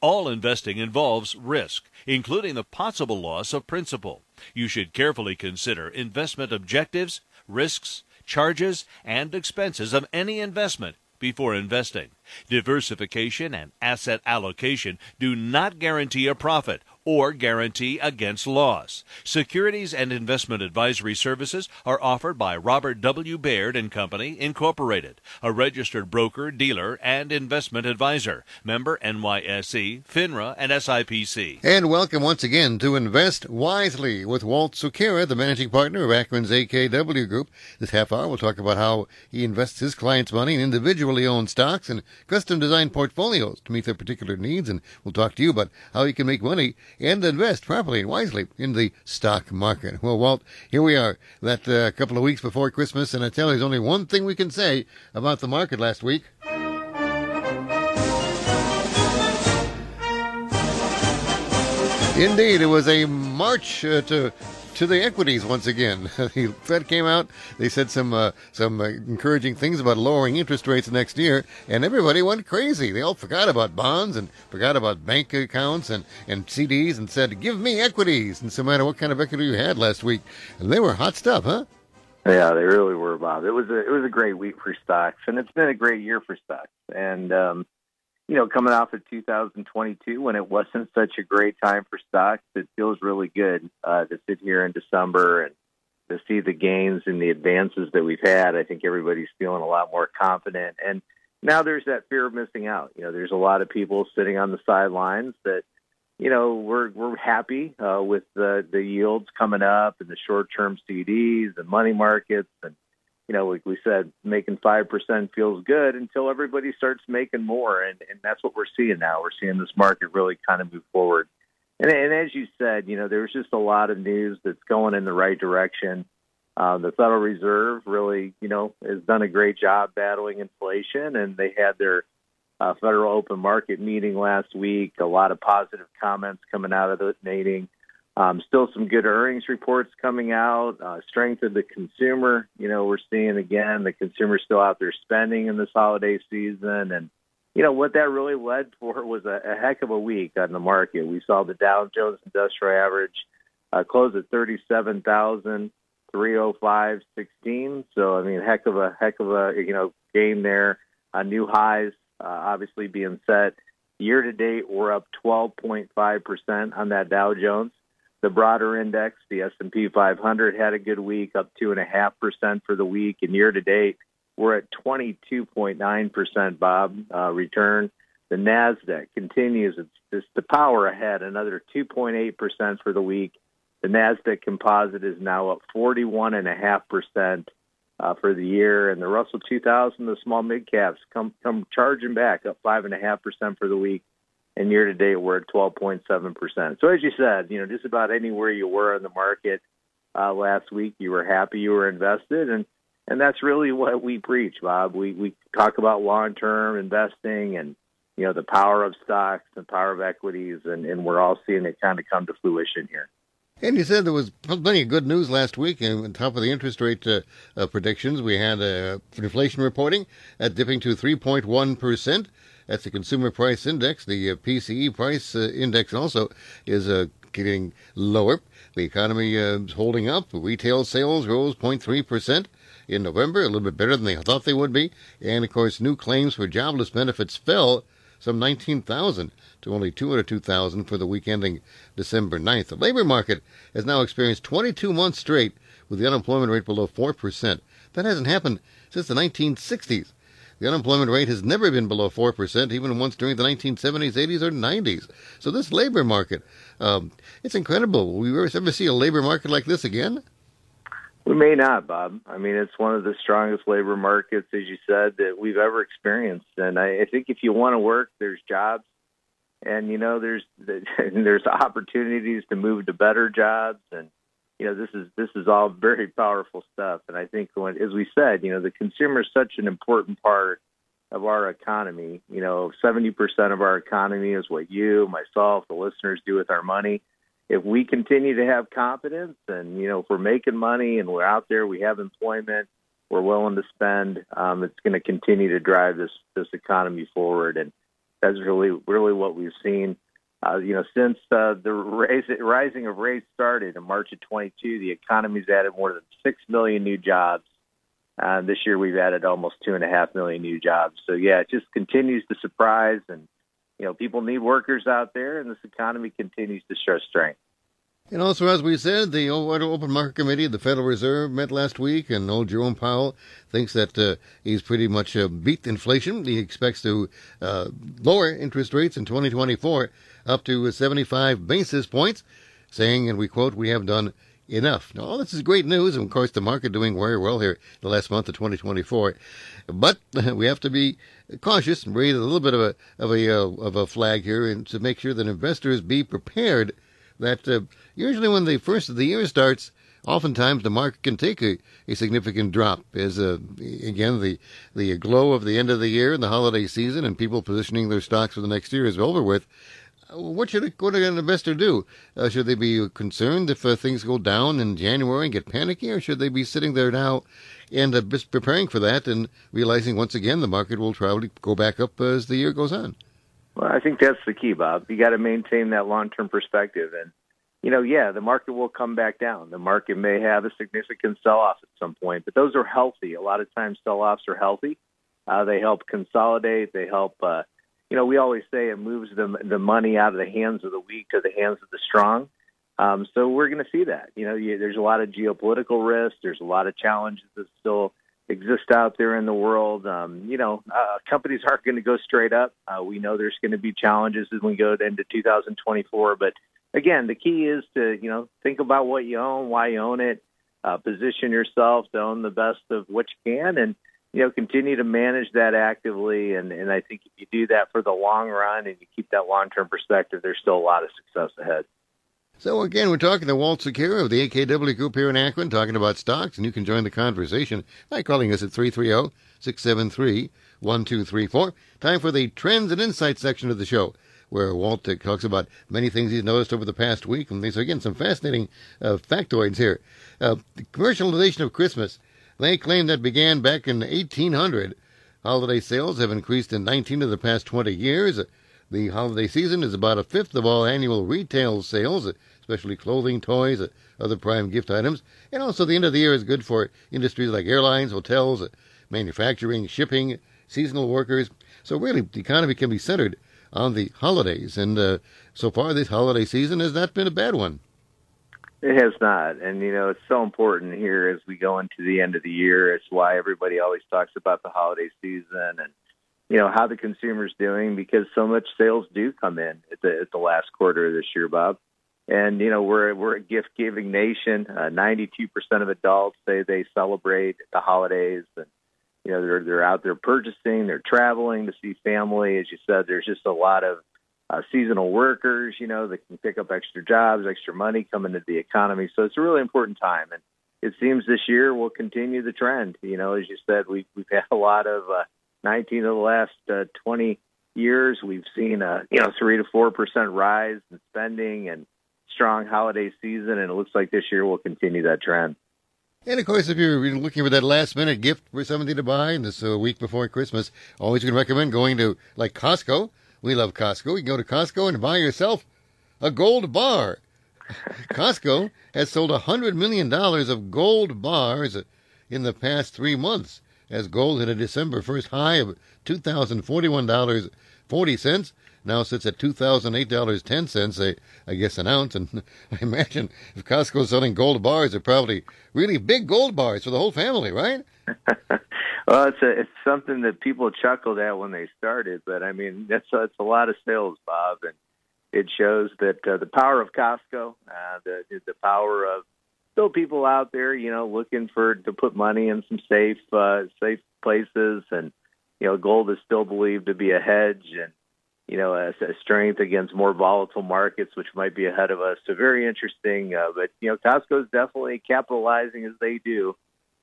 All investing involves risk, including the possible loss of principal. You should carefully consider investment objectives, risks, charges, and expenses of any investment before investing. Diversification and asset allocation do not guarantee a profit or guarantee against loss. Securities and investment advisory services are offered by Robert W. Baird and Company, Incorporated, a registered broker, dealer, and investment advisor. Member NYSE, FINRA, and SIPC. And welcome once again to Invest Wisely with Walt Sukera, the managing partner of Akron's AKW Group. This half hour we'll talk about how he invests his clients' money in individually owned stocks and custom designed portfolios to meet their particular needs. And we'll talk to you about how he can make money and invest properly and wisely in the stock market. Well, Walt, here we are, that uh, couple of weeks before Christmas, and I tell you, there's only one thing we can say about the market last week. Indeed, it was a march uh, to to the equities once again. the Fed came out. They said some uh, some uh, encouraging things about lowering interest rates next year, and everybody went crazy. They all forgot about bonds and forgot about bank accounts and, and CDs and said, "Give me equities." And so, no matter what kind of equity you had last week, and they were hot stuff, huh? Yeah, they really were, Bob. It was a it was a great week for stocks, and it's been a great year for stocks. And um, you know, coming off of 2022 when it wasn't such a great time for stocks, it feels really good uh, to sit here in December and to see the gains and the advances that we've had. I think everybody's feeling a lot more confident. And now there's that fear of missing out. You know, there's a lot of people sitting on the sidelines that, you know, we're we're happy uh, with the the yields coming up and the short term CDs and money markets and you know, like we said, making five percent feels good until everybody starts making more, and and that's what we're seeing now. We're seeing this market really kind of move forward, and and as you said, you know, there's just a lot of news that's going in the right direction. Uh, the Federal Reserve really, you know, has done a great job battling inflation, and they had their uh, Federal Open Market meeting last week. A lot of positive comments coming out of the meeting. Um, still some good earnings reports coming out. Uh, strength of the consumer. You know, we're seeing again the consumer still out there spending in this holiday season, and you know what that really led for was a, a heck of a week on the market. We saw the Dow Jones Industrial Average uh, close at thirty-seven thousand three hundred five sixteen. So I mean, heck of a heck of a you know game there. Uh, new highs uh, obviously being set. Year to date, we're up 12.5 percent on that Dow Jones. The broader index, the S&P 500, had a good week, up two and a half percent for the week, and year to date, we're at 22.9 percent. Bob uh, return. The Nasdaq continues its, the power ahead, another 2.8 percent for the week. The Nasdaq Composite is now up 41 and a half percent uh, for the year, and the Russell 2000, the small mid caps, come come charging back, up five and a half percent for the week and year to date we're at 12.7%. So as you said, you know, just about anywhere you were in the market uh, last week, you were happy you were invested, and and that's really what we preach, Bob. We we talk about long term investing and you know the power of stocks, the power of equities, and and we're all seeing it kind of come to fruition here. And you said there was plenty of good news last week. And on top of the interest rate uh, uh, predictions, we had uh, inflation reporting at dipping to 3.1 percent. That's the Consumer Price Index. The uh, PCE Price uh, Index also is uh, getting lower. The economy uh, is holding up. Retail sales rose 0.3% in November, a little bit better than they thought they would be. And of course, new claims for jobless benefits fell some 19,000 to only 202,000 for the week ending December 9th. The labor market has now experienced 22 months straight with the unemployment rate below 4%. That hasn't happened since the 1960s. The unemployment rate has never been below 4%, even once during the 1970s, 80s, or 90s. So this labor market, um, it's incredible. Will we ever see a labor market like this again? We may not, Bob. I mean, it's one of the strongest labor markets, as you said, that we've ever experienced. And I, I think if you want to work, there's jobs. and you know there's there's opportunities to move to better jobs and you know this is this is all very powerful stuff. And i think when as we said you know the consumer is such an important part of our economy. You know 70% of our economy is what you myself the listeners do with our money. If we continue to have confidence and you know if we're making money and we're out there we have employment we're willing to spend um, it's going to continue to drive this this economy forward. And that's really really what we've seen. Uh, you know, since uh, the raise, rising of rates started in March of 22, the economy's added more than six million new jobs. Uh, this year, we've added almost two and a half million new jobs. So yeah, it just continues to surprise, and you know, people need workers out there, and this economy continues to show strength. And also, as we said, the Open Market Committee of the Federal Reserve met last week, and old Jerome Powell thinks that uh, he's pretty much uh, beat inflation. He expects to uh, lower interest rates in 2024 up to 75 basis points, saying, and we quote, we have done enough. Now, all this is great news, and of course, the market doing very well here the last month of 2024. But we have to be cautious and raise a little bit of a of a uh, of a flag here, and to make sure that investors be prepared that uh, usually when the first of the year starts, oftentimes the market can take a, a significant drop as uh, again the the glow of the end of the year and the holiday season and people positioning their stocks for the next year is over with. Uh, what should what an investor do? Uh, should they be concerned if uh, things go down in January and get panicky, or should they be sitting there now and uh, preparing for that and realizing once again the market will probably go back up as the year goes on? Well, I think that's the key, Bob. You got to maintain that long-term perspective, and you know, yeah, the market will come back down. The market may have a significant sell-off at some point, but those are healthy. A lot of times, sell-offs are healthy. Uh, they help consolidate. They help. You know, we always say it moves the the money out of the hands of the weak to the hands of the strong. Um, so we're going to see that. You know, you, there's a lot of geopolitical risk. There's a lot of challenges that still exist out there in the world. Um, you know, uh, companies aren't going to go straight up. Uh, we know there's going to be challenges as we go into 2024. But again, the key is to you know think about what you own, why you own it, uh, position yourself to own the best of what you can, and you know continue to manage that actively. And and I think if you do that for the long run and you keep that long term perspective, there's still a lot of success ahead. So again, we're talking to Walt Secura of the AKW Group here in Akron, talking about stocks, and you can join the conversation by calling us at 330-673-1234. Time for the Trends and Insights section of the show, where Walt talks about many things he's noticed over the past week, and these are, again, some fascinating uh, factoids here. Uh, the commercialization of Christmas, they claim that began back in 1800. Holiday sales have increased in 19 of the past 20 years. The holiday season is about a fifth of all annual retail sales, especially clothing, toys, other prime gift items. And also, the end of the year is good for industries like airlines, hotels, manufacturing, shipping, seasonal workers. So, really, the economy can be centered on the holidays. And uh, so far, this holiday season has not been a bad one. It has not. And, you know, it's so important here as we go into the end of the year. It's why everybody always talks about the holiday season and you know how the consumer's doing because so much sales do come in at the at the last quarter of this year, Bob. And you know we're we're a gift giving nation. Uh, Ninety two percent of adults say they celebrate the holidays, and you know they're they're out there purchasing, they're traveling to see family. As you said, there's just a lot of uh, seasonal workers, you know, that can pick up extra jobs, extra money coming into the economy. So it's a really important time, and it seems this year will continue the trend. You know, as you said, we we've had a lot of uh, 19 of the last uh, 20 years, we've seen a you know three to four percent rise in spending and strong holiday season, and it looks like this year will continue that trend. And of course, if you're looking for that last minute gift for something to buy in this uh, week before Christmas, always to recommend going to like Costco. We love Costco. You can go to Costco and buy yourself a gold bar. Costco has sold a hundred million dollars of gold bars in the past three months as gold hit a December 1st high of $2,041.40. Now sits at $2,008.10, I guess, an ounce. And I imagine if Costco's selling gold bars, they're probably really big gold bars for the whole family, right? well, it's a, it's something that people chuckled at when they started, but I mean, that's a, it's a lot of sales, Bob, and it shows that uh, the power of Costco, uh, the the power of still people out there, you know, looking for to put money in some safe uh, safe places, and you know, gold is still believed to be a hedge, and you know, a, a strength against more volatile markets, which might be ahead of us. So very interesting. Uh, but you know, Costco is definitely capitalizing as they do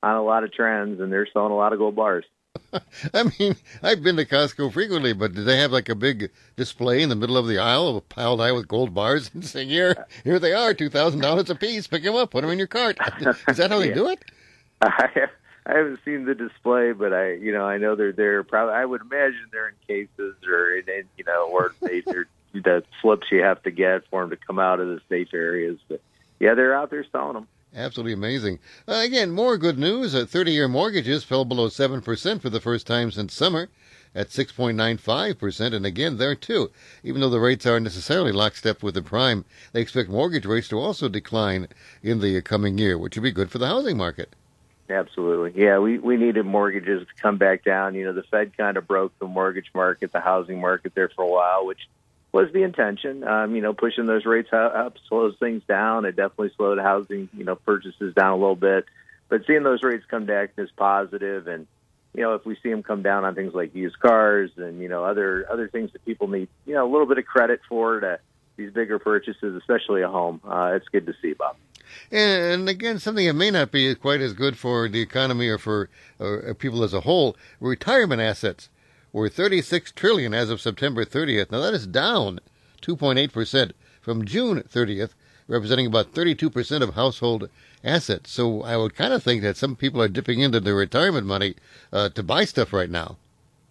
on a lot of trends, and they're selling a lot of gold bars. I mean, I've been to Costco frequently, but do they have like a big display in the middle of the aisle, of piled high with gold bars, and saying, "Here, here they are, two thousand dollars a piece. Pick them up, put them in your cart." Is that how they yeah. do it? I, I haven't seen the display, but I, you know, I know they're there. Probably, I would imagine they're in cases or in, in you know, or they, they're the slips you have to get for them to come out of the safe areas. But yeah, they're out there selling them. Absolutely amazing. Uh, again, more good news. Uh, 30 year mortgages fell below 7% for the first time since summer at 6.95%. And again, there too, even though the rates aren't necessarily lockstep with the prime, they expect mortgage rates to also decline in the coming year, which would be good for the housing market. Absolutely. Yeah, we, we needed mortgages to come back down. You know, the Fed kind of broke the mortgage market, the housing market there for a while, which was the intention. Um, you know, pushing those rates up slows things down. It definitely slowed housing, you know, purchases down a little bit. But seeing those rates come back is positive. and you know, if we see them come down on things like used cars and you know other other things that people need, you know, a little bit of credit for to these bigger purchases, especially a home, uh, it's good to see, Bob. And again, something that may not be quite as good for the economy or for uh, people as a whole, retirement assets were 36 trillion as of September 30th. Now that is down 2.8% from June 30th, representing about 32% of household assets. So I would kind of think that some people are dipping into their retirement money uh, to buy stuff right now.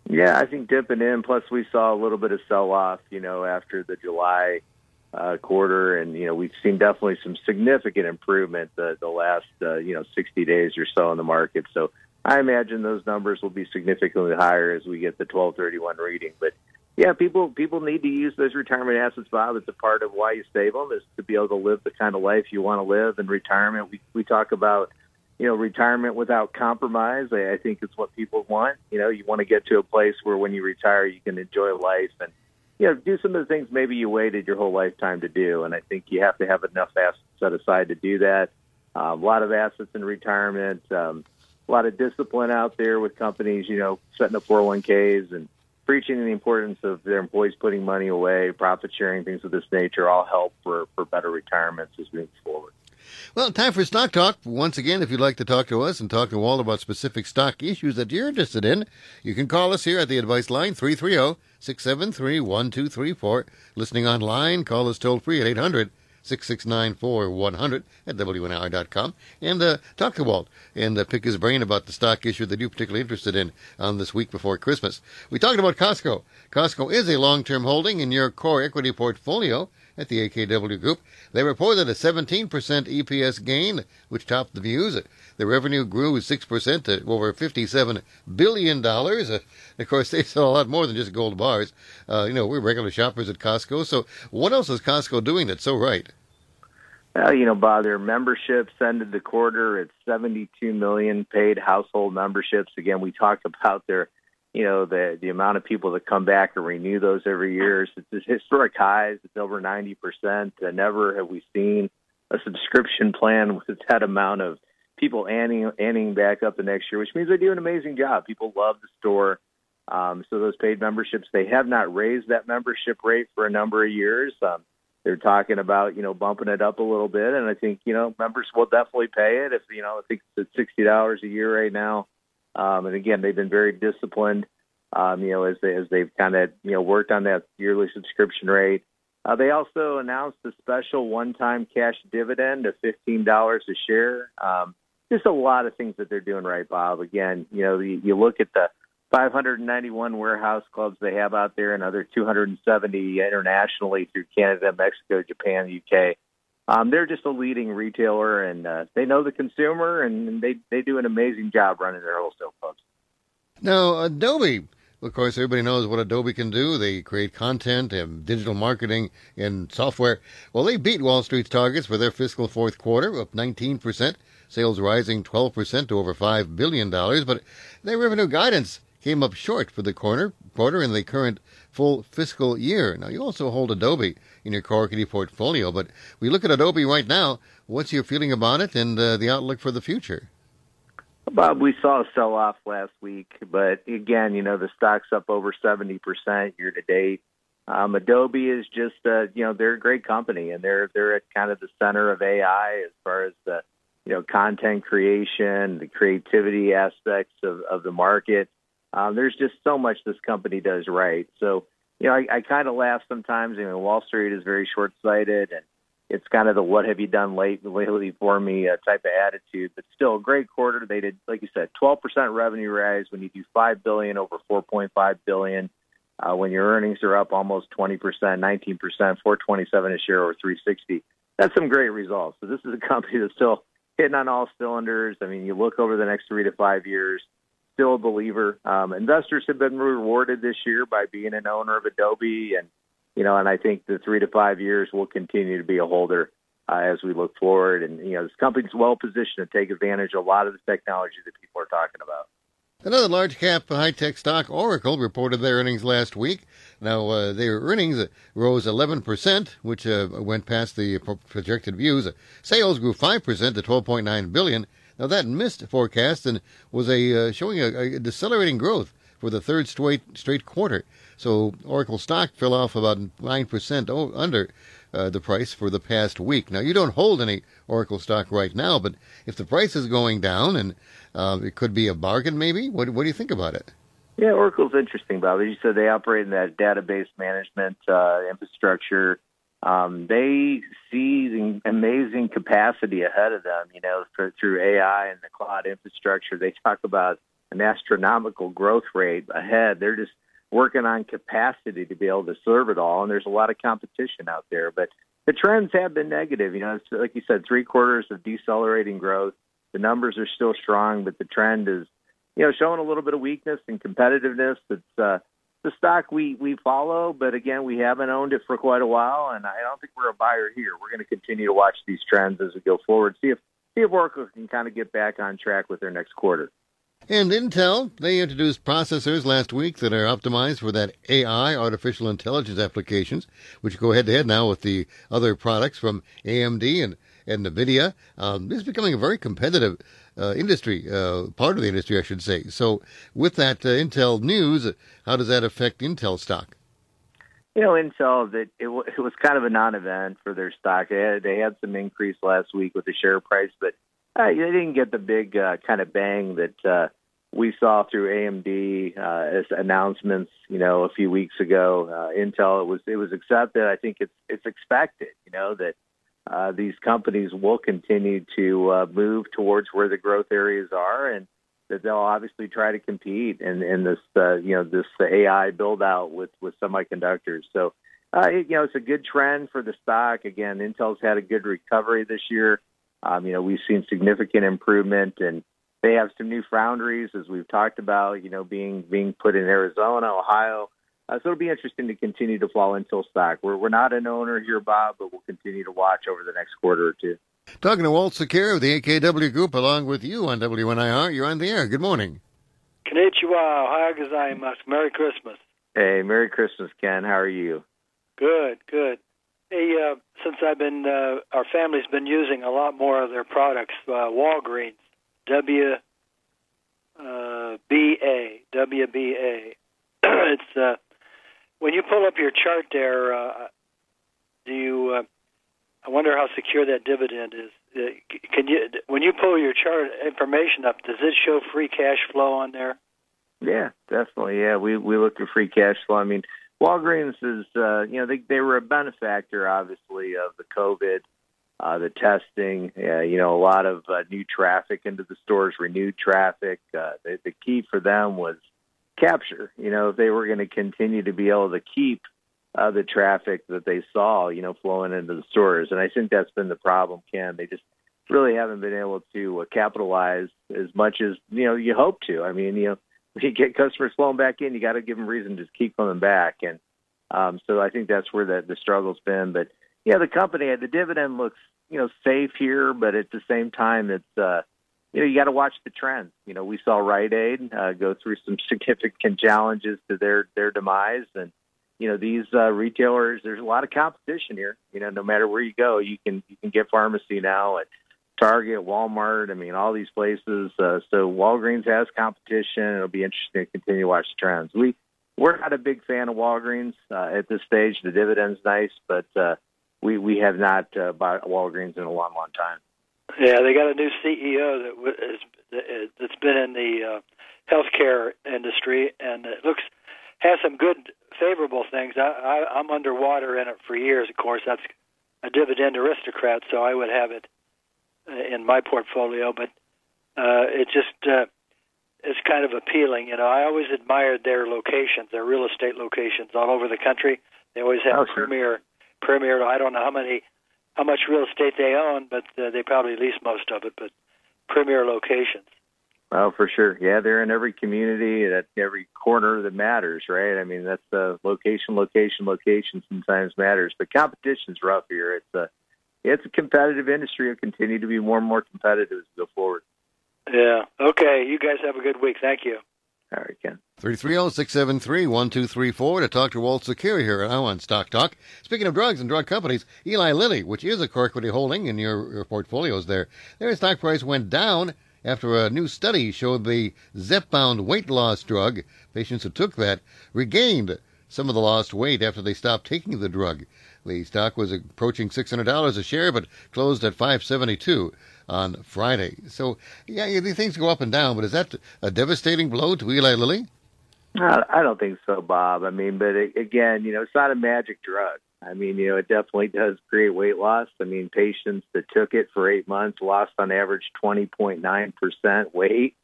Yeah, I think dipping in. Plus, we saw a little bit of sell off, you know, after the July uh, quarter, and you know we've seen definitely some significant improvement the the last uh, you know 60 days or so in the market. So I imagine those numbers will be significantly higher as we get the 1231 reading. But yeah, people people need to use those retirement assets, Bob. It's a part of why you save them is to be able to live the kind of life you want to live in retirement. We we talk about you know retirement without compromise. I, I think it's what people want. You know, you want to get to a place where when you retire, you can enjoy life and you know, do some of the things maybe you waited your whole lifetime to do. And I think you have to have enough assets set aside to do that. Uh, a lot of assets in retirement, um, a lot of discipline out there with companies, you know, setting up 401ks and preaching the importance of their employees putting money away, profit sharing, things of this nature, all help for, for better retirements as we move forward. Well, time for Stock Talk. Once again, if you'd like to talk to us and talk to Walt about specific stock issues that you're interested in, you can call us here at the advice line 330 673 1234. Listening online, call us toll free at 800 669 4100 at WNR.com and uh, talk to Walt and uh, pick his brain about the stock issue that you're particularly interested in on this week before Christmas. We talked about Costco. Costco is a long term holding in your core equity portfolio at the AKW Group. They reported a 17% EPS gain, which topped the views. The revenue grew 6% to over $57 billion. Of course, they sell a lot more than just gold bars. Uh, you know, we're regular shoppers at Costco. So what else is Costco doing that's so right? Well, you know, Bob, their memberships ended the quarter at 72 million paid household memberships. Again, we talked about their you know the the amount of people that come back and renew those every year. It's historic highs. It's over ninety percent. Never have we seen a subscription plan with that amount of people anning anning back up the next year, which means they do an amazing job. People love the store. Um, so those paid memberships, they have not raised that membership rate for a number of years. Um, they're talking about you know bumping it up a little bit, and I think you know members will definitely pay it if you know I think it's at sixty dollars a year right now. Um, and again, they've been very disciplined, um, you know, as they as they've kind of you know worked on that yearly subscription rate. Uh, they also announced a special one-time cash dividend of fifteen dollars a share. Um, just a lot of things that they're doing right, Bob. Again, you know, you, you look at the 591 warehouse clubs they have out there, and other 270 internationally through Canada, Mexico, Japan, UK. Um, they're just a leading retailer, and uh, they know the consumer, and they they do an amazing job running their wholesale clubs. Now, Adobe, of course, everybody knows what Adobe can do. They create content and digital marketing and software. Well, they beat Wall Street's targets for their fiscal fourth quarter, up 19%, sales rising 12% to over $5 billion, but their revenue guidance came up short for the quarter, quarter in the current full fiscal year. Now, you also hold Adobe in your core equity portfolio, but we look at Adobe right now. What's your feeling about it and uh, the outlook for the future? Bob, we saw a sell off last week, but again, you know, the stock's up over 70% year to date. Um, Adobe is just, uh, you know, they're a great company, and they're they're at kind of the center of AI as far as the, you know, content creation, the creativity aspects of, of the market. Um, there's just so much this company does right. So, you know, I, I kind of laugh sometimes. You know, Wall Street is very short-sighted, and it's kind of the "what have you done late, lately for me" uh, type of attitude. But still, a great quarter. They did, like you said, 12% revenue rise when you do five billion over 4.5 billion. Uh, when your earnings are up almost 20%, 19%, 427 a share or 360. That's some great results. So this is a company that's still hitting on all cylinders. I mean, you look over the next three to five years, still a believer. Um, investors have been rewarded this year by being an owner of Adobe, and you know, and I think the three to five years will continue to be a holder uh, as we look forward. And you know, this company's well positioned to take advantage of a lot of the technology that people are talking about. Another large cap high tech stock, Oracle, reported their earnings last week. Now, uh, their earnings rose 11%, which uh, went past the projected views. Sales grew 5% to 12.9 billion. Now, that missed forecast and was a uh, showing a, a, decelerating growth for the third straight straight quarter. So, Oracle stock fell off about 9% under uh, the price for the past week. Now, you don't hold any Oracle stock right now, but if the price is going down and uh, it could be a bargain, maybe, what, what do you think about it? Yeah, Oracle's interesting, Bob. As you said, they operate in that database management uh, infrastructure. Um, they see the amazing capacity ahead of them, you know, for, through AI and the cloud infrastructure. They talk about an astronomical growth rate ahead. They're just working on capacity to be able to serve it all. And there's a lot of competition out there, but the trends have been negative. You know, it's, like you said, three quarters of decelerating growth. The numbers are still strong, but the trend is, you know, showing a little bit of weakness and competitiveness. It's uh, the stock we we follow, but again, we haven't owned it for quite a while, and I don't think we're a buyer here. We're going to continue to watch these trends as we go forward. See if see if Oracle can kind of get back on track with their next quarter. And Intel, they introduced processors last week that are optimized for that AI, artificial intelligence applications, which go head to head now with the other products from AMD and, and NVIDIA. Um, this is becoming a very competitive uh, industry, uh, part of the industry, I should say. So, with that uh, Intel news, how does that affect Intel stock? You know, Intel, that it, it was kind of a non-event for their stock. They had, they had some increase last week with the share price, but uh, they didn't get the big uh, kind of bang that uh, we saw through AMD uh, as announcements. You know, a few weeks ago, uh, Intel it was it was accepted. I think it's it's expected. You know that uh, these companies will continue to uh, move towards where the growth areas are, and that they'll obviously try to compete in in this uh, you know this AI build out with with semiconductors. So. Uh, you know, it's a good trend for the stock. Again, Intel's had a good recovery this year. Um, you know, we've seen significant improvement, and they have some new foundries, as we've talked about. You know, being being put in Arizona, Ohio. Uh, so it'll be interesting to continue to follow Intel stock. We're we're not an owner here, Bob, but we'll continue to watch over the next quarter or two. Talking to Walt Secure of the AKW Group, along with you on WNIR. You're on the air. Good morning. Konnichiwa, Ohio gozaimasu. Merry Christmas. Hey, Merry Christmas, Ken. How are you? Good, good. Hey, uh, since I've been, uh, our family's been using a lot more of their products. Uh, Walgreens, W uh, B A W B A. It's uh, when you pull up your chart there. Uh, do you? Uh, I wonder how secure that dividend is. Uh, can you, when you pull your chart information up, does it show free cash flow on there? Yeah, definitely. Yeah, we we look at free cash flow. I mean, Walgreens is, uh, you know, they they were a benefactor, obviously, of the COVID, uh, the testing. Uh, you know, a lot of uh, new traffic into the stores, renewed traffic. Uh, the, the key for them was capture. You know, if they were going to continue to be able to keep uh, the traffic that they saw, you know, flowing into the stores, and I think that's been the problem. Ken, they just really haven't been able to uh, capitalize as much as you know you hope to. I mean, you know you get customers flowing back in, you got to give them reason to keep coming back. And um, so I think that's where the, the struggle's been. But yeah, the company, the dividend looks, you know, safe here, but at the same time, it's, uh, you know, you got to watch the trends. You know, we saw Rite Aid uh, go through some significant challenges to their their demise, and you know, these uh, retailers. There's a lot of competition here. You know, no matter where you go, you can you can get pharmacy now at Target, Walmart. I mean, all these places. Uh, so Walgreens has competition. It'll be interesting to continue to watch the trends. We we're not a big fan of Walgreens uh, at this stage. The dividend's nice, but uh, we we have not uh, bought Walgreens in a long, long time. Yeah, they got a new CEO that is that's been in the uh, healthcare industry, and it looks has some good, favorable things. I, I, I'm underwater in it for years. Of course, that's a dividend aristocrat, so I would have it uh, in my portfolio. But uh, it just uh, is kind of appealing. You know, I always admired their locations, their real estate locations all over the country. They always have Oh, sure. premier, premier. I don't know how many, how much real estate they own, but uh, they probably lease most of it. But premier locations. Oh, for sure. Yeah, they're in every community, at every corner that matters, right? I mean, that's the location, location, location sometimes matters. But competition's rough here. It's a it's a competitive industry. It'll continue to be more and more competitive as we go forward. Yeah. Okay. You guys have a good week. Thank you. All right, Ken. 330-673-1234 to talk to Walt Secure here now on Stock Talk. Speaking of drugs and drug companies, Eli Lilly, which is a core equity holding in your, your portfolios there, their stock price went down after a new study showed the Zepbound weight loss drug, patients who took that, regained some of the lost weight after they stopped taking the drug. The stock was approaching $600 a share, but closed at 572 on Friday. So, yeah, these things go up and down, but is that a devastating blow to Eli Lilly? I don't think so, Bob. I mean, but again, you know, it's not a magic drug. I mean, you know, it definitely does create weight loss. I mean, patients that took it for eight months lost on average 20.9% weight.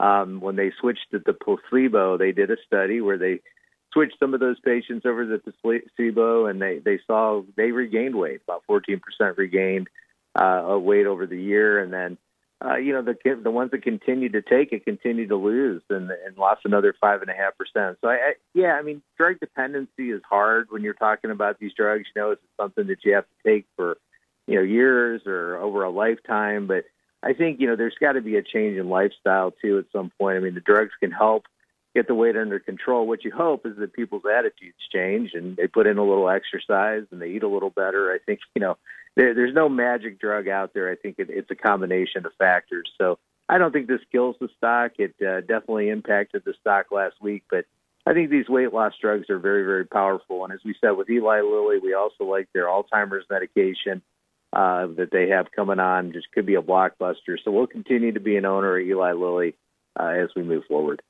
Um, when they switched to the placebo, they did a study where they switched some of those patients over to the placebo and they, they saw they regained weight, about 14% regained uh, weight over the year. And then uh, you know, the the ones that continued to take it continued to lose and, and lost another five and a half percent. So I, I, yeah, I mean, drug dependency is hard when you're talking about these drugs. You know, it's something that you have to take for, you know, years or over a lifetime. But I think you know, there's got to be a change in lifestyle too at some point. I mean, the drugs can help get the weight under control. What you hope is that people's attitudes change and they put in a little exercise and they eat a little better. I think you know there, there's no magic drug out there. I think it, it's a combination of factors. So I don't think this kills the stock. It uh, definitely impacted the stock last week, but I think these weight loss drugs are very, very powerful. And as we said with Eli Lilly, we also like their Alzheimer's medication uh, that they have coming on. Just could be a blockbuster. So we'll continue to be an owner of Eli Lilly uh, as we move forward.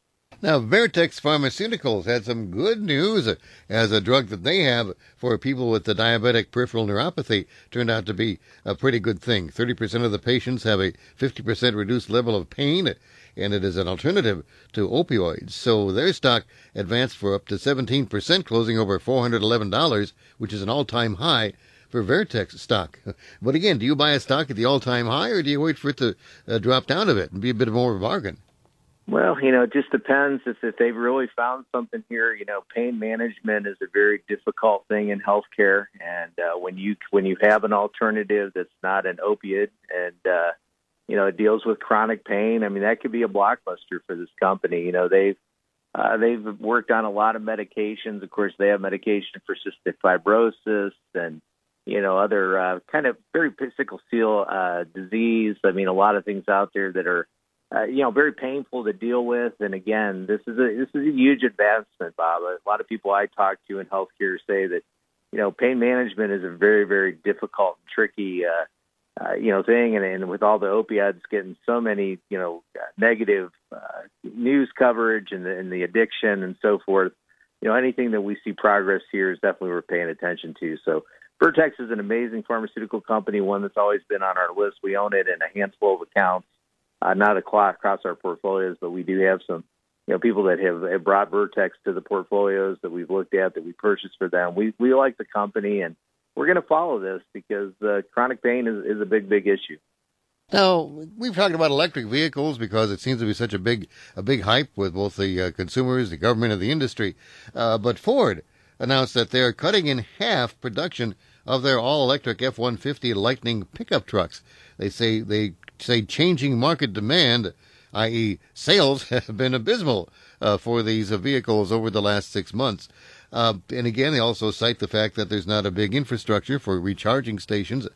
Now, Vertex Pharmaceuticals had some good news as a drug that they have for people with the diabetic peripheral neuropathy turned out to be a pretty good thing. 30% of the patients have a 50% reduced level of pain, and it is an alternative to opioids. So their stock advanced for up to 17%, closing over $411, which is an all-time high for Vertex stock. But again, do you buy a stock at the all-time high, or do you wait for it to uh, drop down a bit and be a bit more of a bargain? Well, you know, it just depends if, if they've really found something here. You know, pain management is a very difficult thing in healthcare, and uh, when you when you have an alternative that's not an opiate and uh, you know it deals with chronic pain, I mean that could be a blockbuster for this company. You know, they've uh, they've worked on a lot of medications. Of course, they have medication for cystic fibrosis and you know other uh, kind of very sickle cell uh, disease. I mean, a lot of things out there that are uh, you know, very painful to deal with. And again, this is a this is a huge advancement, Bob. A lot of people I talk to in healthcare say that you know pain management is a very very difficult, tricky uh, uh, you know thing, and, and with all the opioids getting so many you know negative uh, news coverage and the, and the addiction and so forth, you know anything that we see progress here is definitely worth paying attention to. So. Vertex is an amazing pharmaceutical company, one that's always been on our list. We own it in a handful of accounts uh, not across our portfolios, but we do have some, you know, people that have, have brought Vertex to the portfolios that we've looked at that we purchased for them. We we like the company, and we're going to follow this because uh, chronic pain is, is a big big issue. Now we've talked about electric vehicles because it seems to be such a big a big hype with both the uh, consumers, the government, and the industry. Uh, but Ford announced that they are cutting in half production of their all-electric F-150 Lightning pickup trucks. They say they say changing market demand, i.e., sales, have been abysmal uh, for these uh, vehicles over the last six months. Uh, and again, they also cite the fact that there's not a big infrastructure for recharging stations.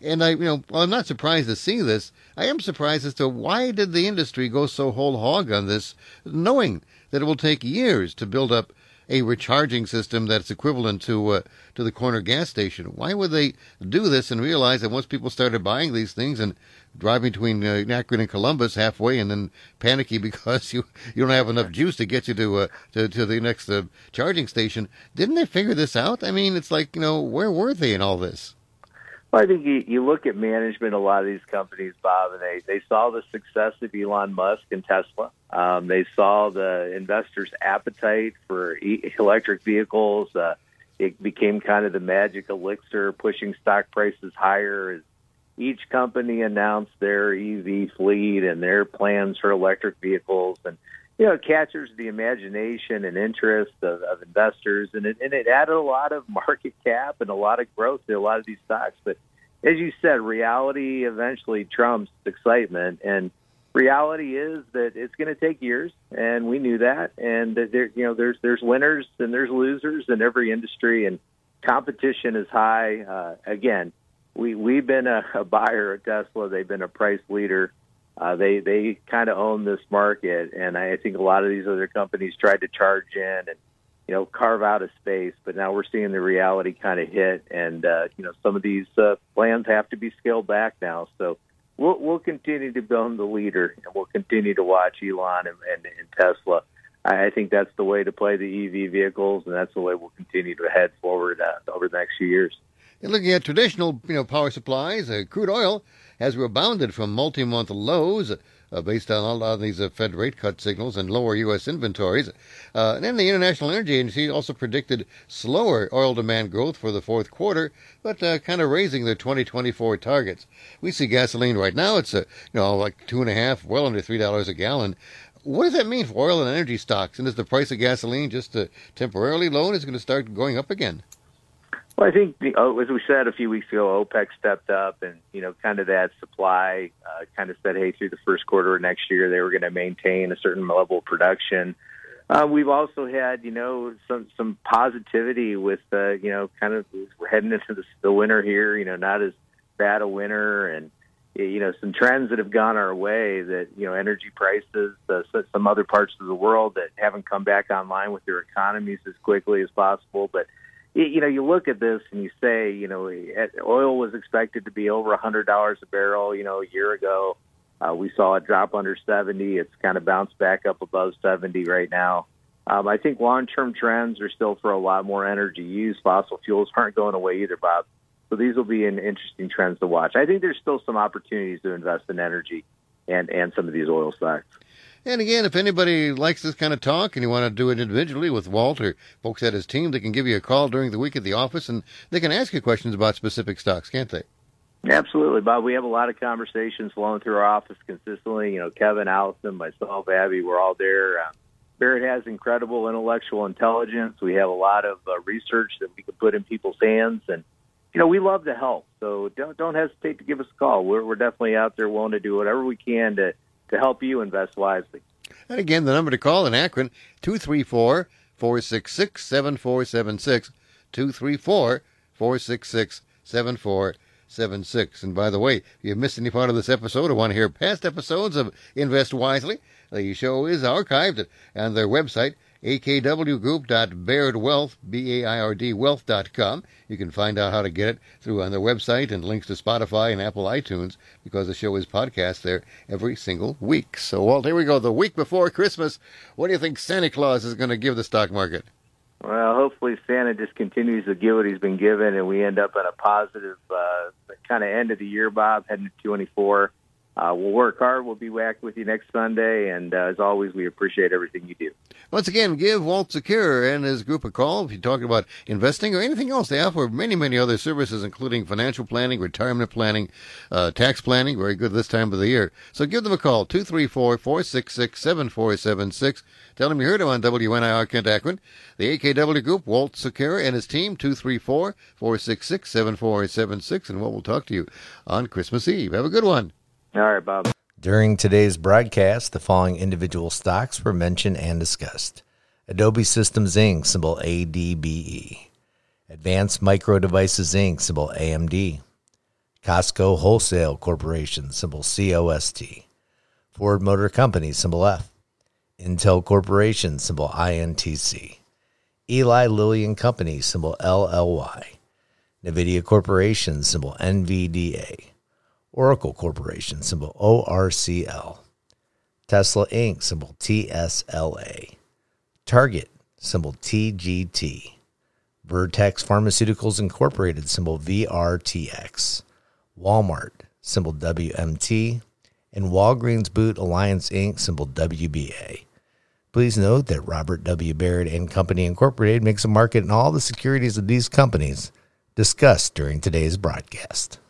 And I, you know, well, I'm not surprised to see this. I am surprised as to why did the industry go so whole hog on this, knowing that it will take years to build up a recharging system that's equivalent to uh, to the corner gas station. Why would they do this and realize that once people started buying these things and driving between uh, Akron and Columbus halfway, and then panicky because you you don't have enough juice to get you to uh, to to the next uh, charging station? Didn't they figure this out? I mean, it's like you know, where were they in all this? Well, I think you, you look at management, a lot of these companies, Bob, and they, they saw the success of Elon Musk and Tesla. Um, they saw the investors' appetite for e- electric vehicles. Uh, it became kind of the magic elixir, pushing stock prices higher as each company announced their EV fleet and their plans for electric vehicles. And, you know, captures the imagination and interest of, of investors, and it, and it added a lot of market cap and a lot of growth to a lot of these stocks. But as you said, reality eventually trumps excitement, and reality is that it's going to take years, and we knew that. And that there, you know, there's there's winners and there's losers in every industry, and competition is high. Uh, again, we we've been a, a buyer at Tesla; they've been a price leader. Uh, they they kind of own this market, and I think a lot of these other companies tried to charge in and you know carve out a space, but now we're seeing the reality kind of hit, and uh, you know some of these uh, plans have to be scaled back now. So we'll we'll continue to build the leader, and we'll continue to watch Elon and, and, and Tesla. I, I think that's the way to play the EV vehicles, and that's the way we'll continue to head forward uh, over the next few years. And looking at traditional, you know, power supplies, uh, crude oil has rebounded from multi-month lows uh, based on all of these uh, Fed rate cut signals and lower U.S. inventories. Uh, and then the International Energy Agency also predicted slower oil demand growth for the fourth quarter, but uh, kind of raising their 2024 targets. We see gasoline right now; it's uh, you know like two and a half, well under three dollars a gallon. What does that mean for oil and energy stocks? And is the price of gasoline just uh, temporarily low and is going to start going up again? Well, I think, as we said a few weeks ago, OPEC stepped up and, you know, kind of that supply uh, kind of said, hey, through the first quarter of next year, they were going to maintain a certain level of production. Uh, we've also had, you know, some some positivity with, uh, you know, kind of we're heading into the, the winter here. You know, not as bad a winter, and you know, some trends that have gone our way. That you know, energy prices, uh, some other parts of the world that haven't come back online with their economies as quickly as possible, but you know, you look at this and you say, you know, oil was expected to be over a hundred dollars a barrel. You know, a year ago, uh, we saw it drop under seventy. It's kind of bounced back up above seventy right now. Um, I think long-term trends are still for a lot more energy use. Fossil fuels aren't going away either, Bob. So these will be an interesting trends to watch. I think there's still some opportunities to invest in energy and and some of these oil stocks. And again, if anybody likes this kind of talk and you want to do it individually with Walt or folks at his team, they can give you a call during the week at the office and they can ask you questions about specific stocks, can't they? Absolutely, Bob. We have a lot of conversations flowing through our office consistently. You know, Kevin, Allison, myself, Abby, we're all there. Uh, Barrett has incredible intellectual intelligence. We have a lot of uh, research that we can put in people's hands, and you know, we love to help. So don't don't hesitate to give us a call. We're we're definitely out there willing to do whatever we can to to help you invest wisely. And again, the number to call in Akron, 234 466 7476. 234 466 7476. And by the way, if you missed any part of this episode or want to hear past episodes of Invest Wisely, the show is archived on their website, akwgroup.bairdwealth, B-A-I-R-D, wealth.com. You can find out how to get it through on their website and links to Spotify and Apple iTunes because the show is podcast there every single week. So, Walt, here we go. The week before Christmas, what do you think Santa Claus is going to give the stock market? Well, hopefully Santa just continues to give what he's been given, and we end up in a positive uh, kind of end of the year, Bob, heading to 24 uh, we'll work hard. We'll be back with you next Sunday. And uh, as always, we appreciate everything you do. Once again, give Walt Secure and his group a call if you're talking about investing or anything else. They offer many, many other services, including financial planning, retirement planning, uh, tax planning. Very good this time of the year. So give them a call, 234 466 7476. Tell them you heard him on WNIR Kent Akron. The AKW Group, Walt Secure and his team, 234 466 7476. And Walt will talk to you on Christmas Eve. Have a good one. All right, Bob. During today's broadcast, the following individual stocks were mentioned and discussed Adobe Systems Inc., symbol ADBE, Advanced Micro Devices Inc., symbol AMD, Costco Wholesale Corporation, symbol COST, Ford Motor Company, symbol F, Intel Corporation, symbol INTC, Eli Lilly and Company, symbol LLY. NVIDIA Corporation, symbol NVDA. Oracle Corporation, symbol ORCL. Tesla Inc., symbol TSLA. Target, symbol TGT. Vertex Pharmaceuticals Incorporated, symbol VRTX. Walmart, symbol WMT. And Walgreens Boot Alliance Inc., symbol WBA. Please note that Robert W. Baird and Company Incorporated makes a market in all the securities of these companies discussed during today's broadcast.